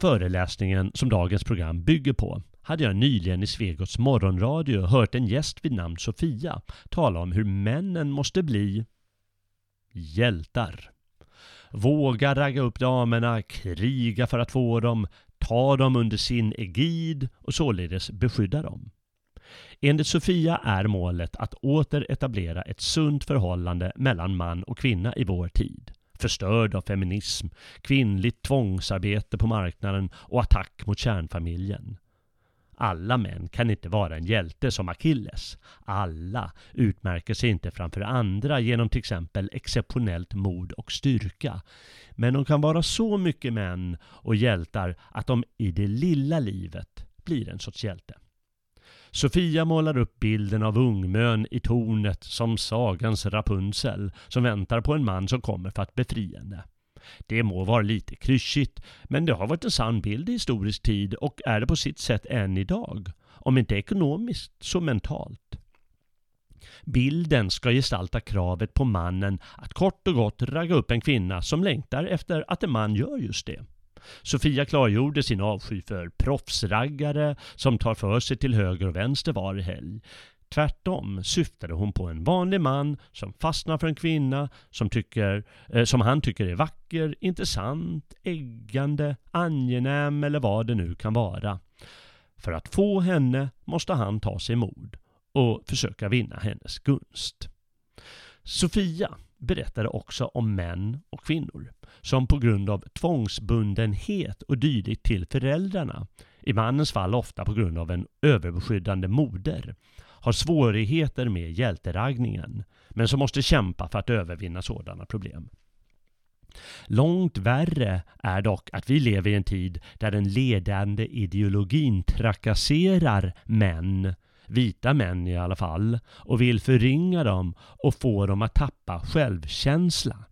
Föreläsningen som dagens program bygger på hade jag nyligen i Svegots morgonradio hört en gäst vid namn Sofia tala om hur männen måste bli hjältar. Våga ragga upp damerna, kriga för att få dem, ta dem under sin egid och således beskydda dem. Enligt Sofia är målet att åter etablera ett sunt förhållande mellan man och kvinna i vår tid förstörd av feminism, kvinnligt tvångsarbete på marknaden och attack mot kärnfamiljen. Alla män kan inte vara en hjälte som Achilles. Alla utmärker sig inte framför andra genom till exempel exceptionellt mod och styrka. Men de kan vara så mycket män och hjältar att de i det lilla livet blir en sorts hjälte. Sofia målar upp bilden av ungmön i tornet som sagans Rapunzel som väntar på en man som kommer för att befria henne. Det må vara lite klyschigt, men det har varit en sann bild i historisk tid och är det på sitt sätt än idag. Om inte ekonomiskt så mentalt. Bilden ska gestalta kravet på mannen att kort och gott ragga upp en kvinna som längtar efter att en man gör just det. Sofia klargjorde sin avsky för proffsraggare som tar för sig till höger och vänster var helg. Tvärtom syftade hon på en vanlig man som fastnar för en kvinna som, tycker, eh, som han tycker är vacker, intressant, äggande, angenäm eller vad det nu kan vara. För att få henne måste han ta sig mod och försöka vinna hennes gunst. Sofia berättade också om män och kvinnor som på grund av tvångsbundenhet och dylikt till föräldrarna, i mannens fall ofta på grund av en överbeskyddande moder, har svårigheter med hjälteraggningen, men som måste kämpa för att övervinna sådana problem. Långt värre är dock att vi lever i en tid där den ledande ideologin trakasserar män, vita män i alla fall, och vill förringa dem och få dem att tappa självkänsla.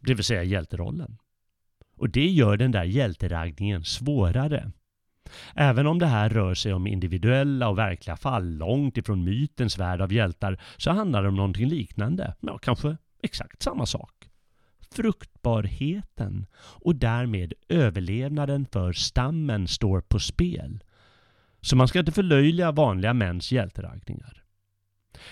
Det vill säga hjälterollen. Och det gör den där hjälteraggningen svårare. Även om det här rör sig om individuella och verkliga fall långt ifrån mytens värld av hjältar så handlar det om någonting liknande. Ja, kanske exakt samma sak. Fruktbarheten och därmed överlevnaden för stammen står på spel. Så man ska inte förlöjliga vanliga mäns hjälteraggningar.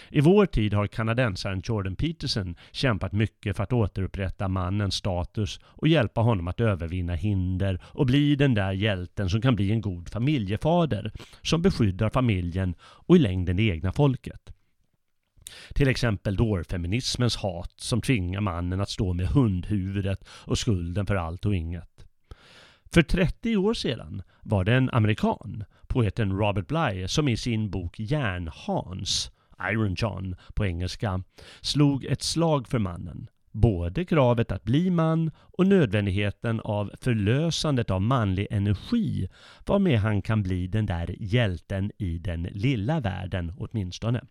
I vår tid har kanadensaren Jordan Peterson kämpat mycket för att återupprätta mannens status och hjälpa honom att övervinna hinder och bli den där hjälten som kan bli en god familjefader som beskyddar familjen och i längden det egna folket. Till exempel dårfeminismens hat som tvingar mannen att stå med hundhuvudet och skulden för allt och inget. För 30 år sedan var det en amerikan, poeten Robert Bly, som i sin bok Järnhans Iron John på engelska, slog ett slag för mannen. Både kravet att bli man och nödvändigheten av förlösandet av manlig energi varmed han kan bli den där hjälten i den lilla världen åtminstone.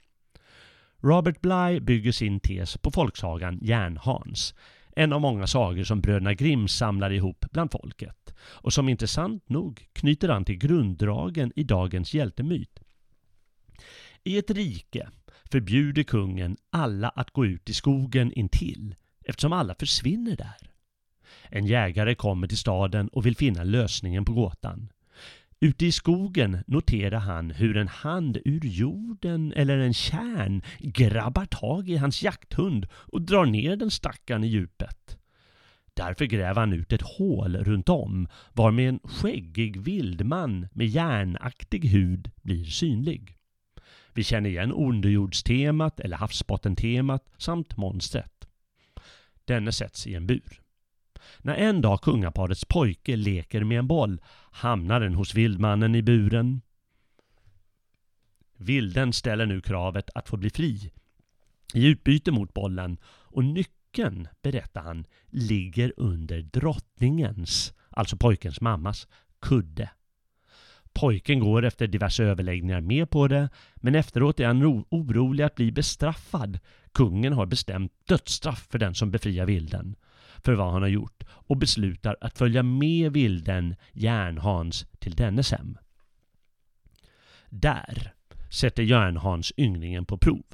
Robert Bly bygger sin tes på folksagan Järnhans, en av många sagor som bröderna Grimm samlar ihop bland folket och som intressant nog knyter an till grunddragen i dagens hjältemyt. I ett rike förbjuder kungen alla att gå ut i skogen intill eftersom alla försvinner där. En jägare kommer till staden och vill finna lösningen på gåtan. Ute i skogen noterar han hur en hand ur jorden eller en kärn grabbar tag i hans jakthund och drar ner den stackaren i djupet. Därför gräver han ut ett hål runt om varmed en skäggig vildman med järnaktig hud blir synlig. Vi känner igen underjordstemat eller havsbottentemat samt monstret. Denne sätts i en bur. När en dag kungaparets pojke leker med en boll hamnar den hos vildmannen i buren. Vilden ställer nu kravet att få bli fri i utbyte mot bollen och nyckeln, berättar han, ligger under drottningens, alltså pojkens mammas, kudde. Pojken går efter diverse överläggningar med på det, men efteråt är han orolig att bli bestraffad. Kungen har bestämt dödsstraff för den som befriar vilden för vad han har gjort och beslutar att följa med vilden Järnhans till dennes hem. Där sätter Järnhans ynglingen på prov.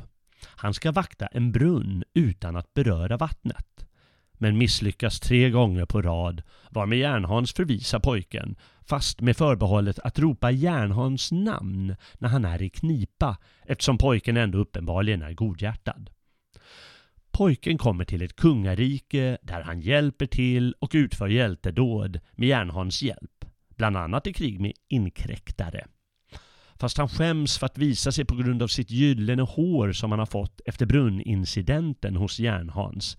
Han ska vakta en brunn utan att beröra vattnet men misslyckas tre gånger på rad varmed Järnhans förvisar pojken fast med förbehållet att ropa Järnhans namn när han är i knipa eftersom pojken ändå uppenbarligen är godhjärtad. Pojken kommer till ett kungarike där han hjälper till och utför hjältedåd med Järnhans hjälp, bland annat i krig med inkräktare. Fast han skäms för att visa sig på grund av sitt gyllene hår som han har fått efter brunnincidenten hos Järnhans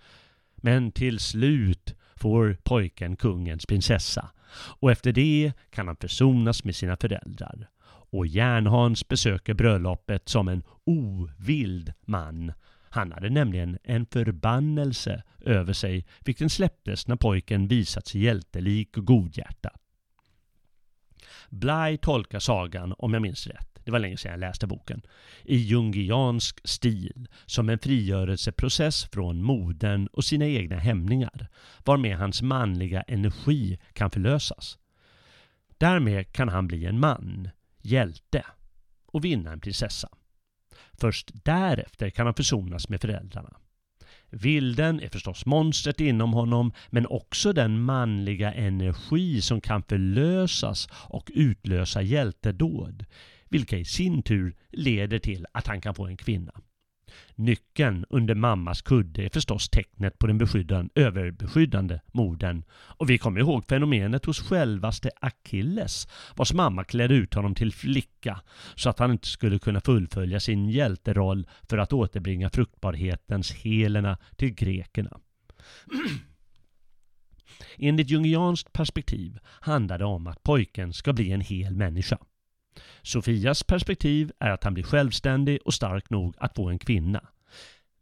men till slut får pojken kungens prinsessa och efter det kan han försonas med sina föräldrar. Och Järnhans besöker bröllopet som en ovild man. Han hade nämligen en förbannelse över sig vilken släpptes när pojken visat sig hjältelik och godhjärtad. Bly tolkar sagan, om jag minns rätt, det var länge sedan jag läste boken, i jungiansk stil som en frigörelseprocess från modern och sina egna hämningar, varmed hans manliga energi kan förlösas. Därmed kan han bli en man, hjälte, och vinna en prinsessa. Först därefter kan han försonas med föräldrarna. Vilden är förstås monstret inom honom men också den manliga energi som kan förlösas och utlösa hjältedåd vilka i sin tur leder till att han kan få en kvinna. Nyckeln under mammas kudde är förstås tecknet på den beskyddande, överbeskyddande modern. Och vi kommer ihåg fenomenet hos självaste Achilles, vars mamma klädde ut honom till flicka så att han inte skulle kunna fullfölja sin hjälteroll för att återbringa fruktbarhetens helena till grekerna. Enligt jungianskt perspektiv handlar det om att pojken ska bli en hel människa. Sofias perspektiv är att han blir självständig och stark nog att få en kvinna.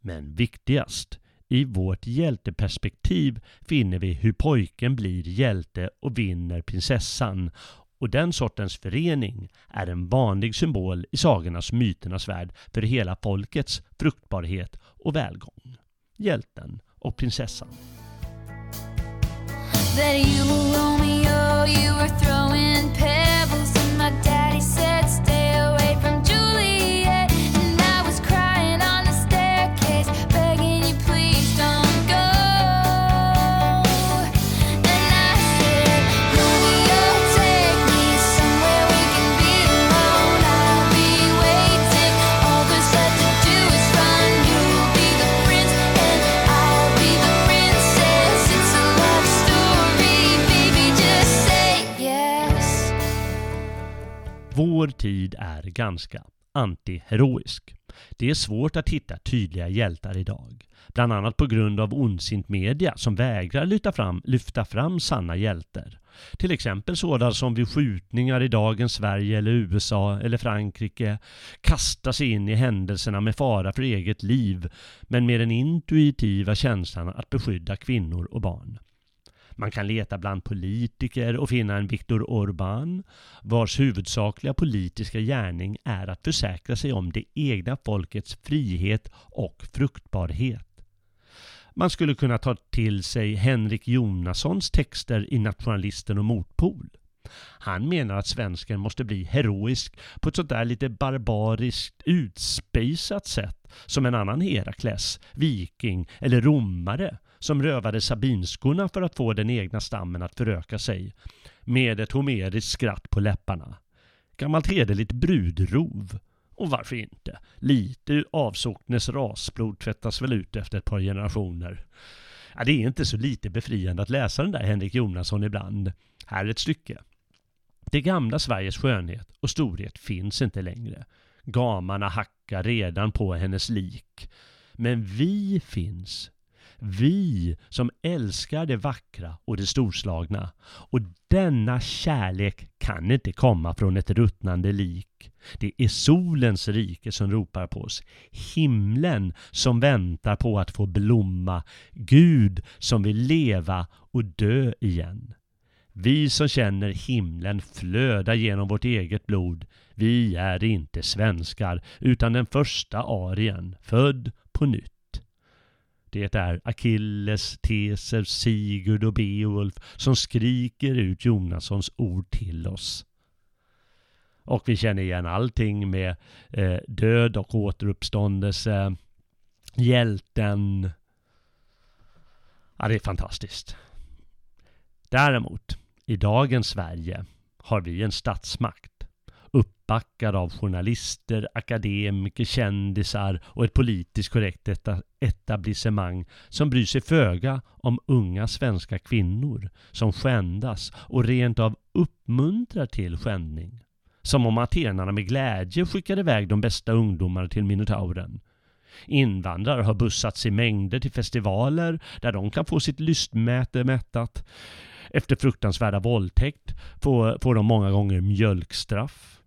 Men viktigast, i vårt hjälteperspektiv finner vi hur pojken blir hjälte och vinner prinsessan. Och den sortens förening är en vanlig symbol i sagornas myternas värld för hela folkets fruktbarhet och välgång. Hjälten och prinsessan. Vår tid är ganska antiheroisk. Det är svårt att hitta tydliga hjältar idag. Bland annat på grund av ondsint media som vägrar lyfta fram, lyfta fram sanna hjältar. Till exempel sådana som vid skjutningar i dagens Sverige eller USA eller Frankrike kastar sig in i händelserna med fara för eget liv men med den intuitiva känslan att beskydda kvinnor och barn. Man kan leta bland politiker och finna en Viktor Orbán vars huvudsakliga politiska gärning är att försäkra sig om det egna folkets frihet och fruktbarhet. Man skulle kunna ta till sig Henrik Jonassons texter i Nationalisten och Motpol. Han menar att svensken måste bli heroisk på ett sånt där lite barbariskt utspejsat sätt som en annan Herakles, viking eller romare som rövade sabinskorna för att få den egna stammen att föröka sig med ett homeriskt skratt på läpparna. Gammalt hederligt brudrov. Och varför inte? Lite avsocknes rasblod tvättas väl ut efter ett par generationer. Ja, det är inte så lite befriande att läsa den där Henrik Jonasson ibland. Här är ett stycke. Det gamla Sveriges skönhet och storhet finns inte längre. Gamarna hackar redan på hennes lik. Men vi finns. Vi som älskar det vackra och det storslagna. Och denna kärlek kan inte komma från ett ruttnande lik. Det är solens rike som ropar på oss. Himlen som väntar på att få blomma. Gud som vill leva och dö igen. Vi som känner himlen flöda genom vårt eget blod, vi är inte svenskar utan den första arien, född på nytt. Det är Achilles, Teser, Sigurd och Beowulf som skriker ut Jonassons ord till oss. Och vi känner igen allting med eh, död och återuppståndelse, hjälten. Ja, det är fantastiskt. Däremot, i dagens Sverige har vi en statsmakt uppbackad av journalister, akademiker, kändisar och ett politiskt korrekt etablissemang som bryr sig föga om unga svenska kvinnor som skändas och rent av uppmuntrar till skändning. Som om atenarna med glädje skickade iväg de bästa ungdomarna till Minotauren. Invandrare har bussats i mängder till festivaler där de kan få sitt lystmäte mättat. Efter fruktansvärda våldtäkt får, får de många gånger mjölkstraff.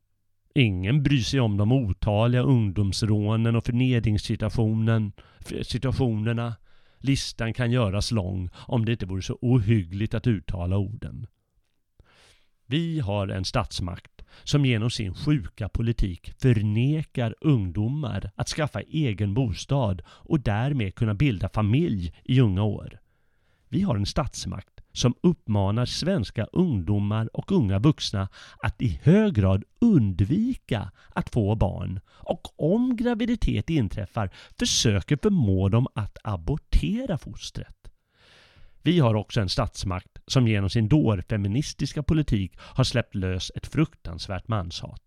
Ingen bryr sig om de otaliga ungdomsrånen och förnedringssituationerna. Listan kan göras lång om det inte vore så ohyggligt att uttala orden. Vi har en statsmakt som genom sin sjuka politik förnekar ungdomar att skaffa egen bostad och därmed kunna bilda familj i unga år. Vi har en statsmakt som uppmanar svenska ungdomar och unga vuxna att i hög grad undvika att få barn och om graviditet inträffar försöker förmå dem att abortera fostret. Vi har också en statsmakt som genom sin dårfeministiska politik har släppt lös ett fruktansvärt manshat.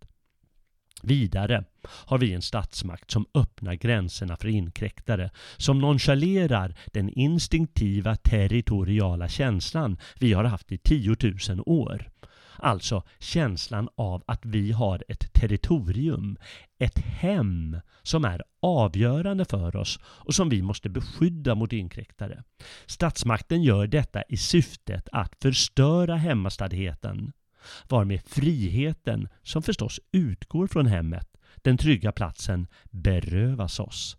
Vidare har vi en statsmakt som öppnar gränserna för inkräktare, som nonchalerar den instinktiva territoriala känslan vi har haft i 10 000 år. Alltså känslan av att vi har ett territorium, ett hem som är avgörande för oss och som vi måste beskydda mot inkräktare. Statsmakten gör detta i syftet att förstöra hemmastadheten varmed friheten, som förstås utgår från hemmet, den trygga platsen, berövas oss.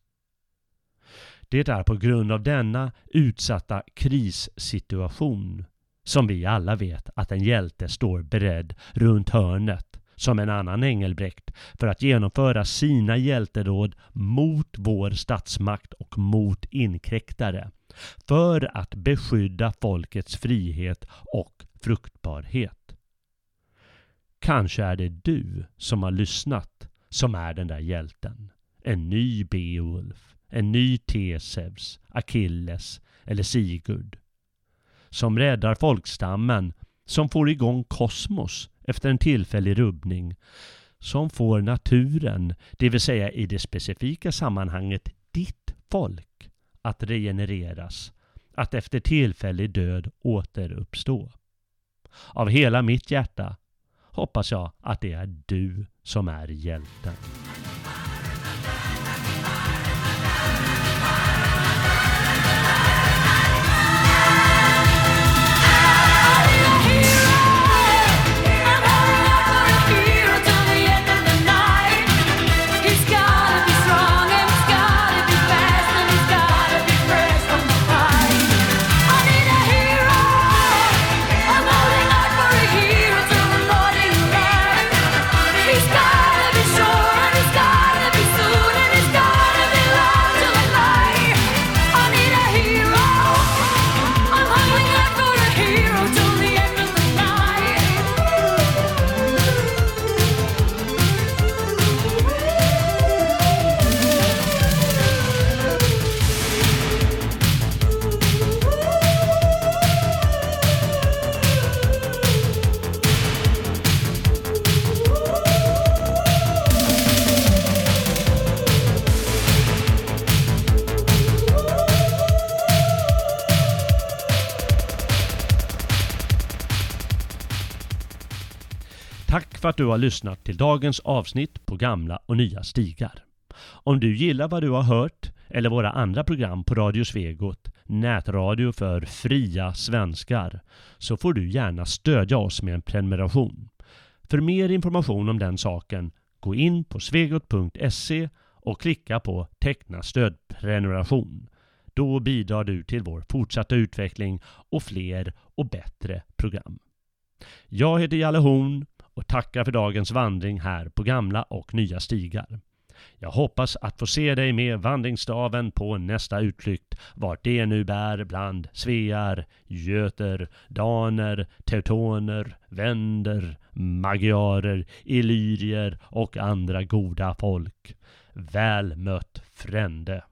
Det är på grund av denna utsatta krissituation som vi alla vet att en hjälte står beredd runt hörnet som en annan Engelbrekt för att genomföra sina hjältedåd mot vår statsmakt och mot inkräktare. För att beskydda folkets frihet och fruktbarhet. Kanske är det du som har lyssnat som är den där hjälten. En ny Beowulf, en ny Teseus, Achilles eller Sigurd som räddar folkstammen, som får igång kosmos efter en tillfällig rubbning, som får naturen, det vill säga i det specifika sammanhanget ditt folk, att regenereras, att efter tillfällig död återuppstå. Av hela mitt hjärta hoppas jag att det är du som är hjälten. Att du har lyssnat till dagens avsnitt på Gamla och Nya Stigar. Om du gillar vad du har hört eller våra andra program på Radio Svegot, nätradio för fria svenskar, så får du gärna stödja oss med en prenumeration. För mer information om den saken, gå in på svegot.se och klicka på Teckna stödprenumeration. Då bidrar du till vår fortsatta utveckling och fler och bättre program. Jag heter Jalle Horn och tackar för dagens vandring här på gamla och nya stigar. Jag hoppas att få se dig med vandringsstaven på nästa utflykt, vart det nu bär bland svear, göter, daner, teutoner, vänder, magyarer, illyrier och andra goda folk. Väl mött frände!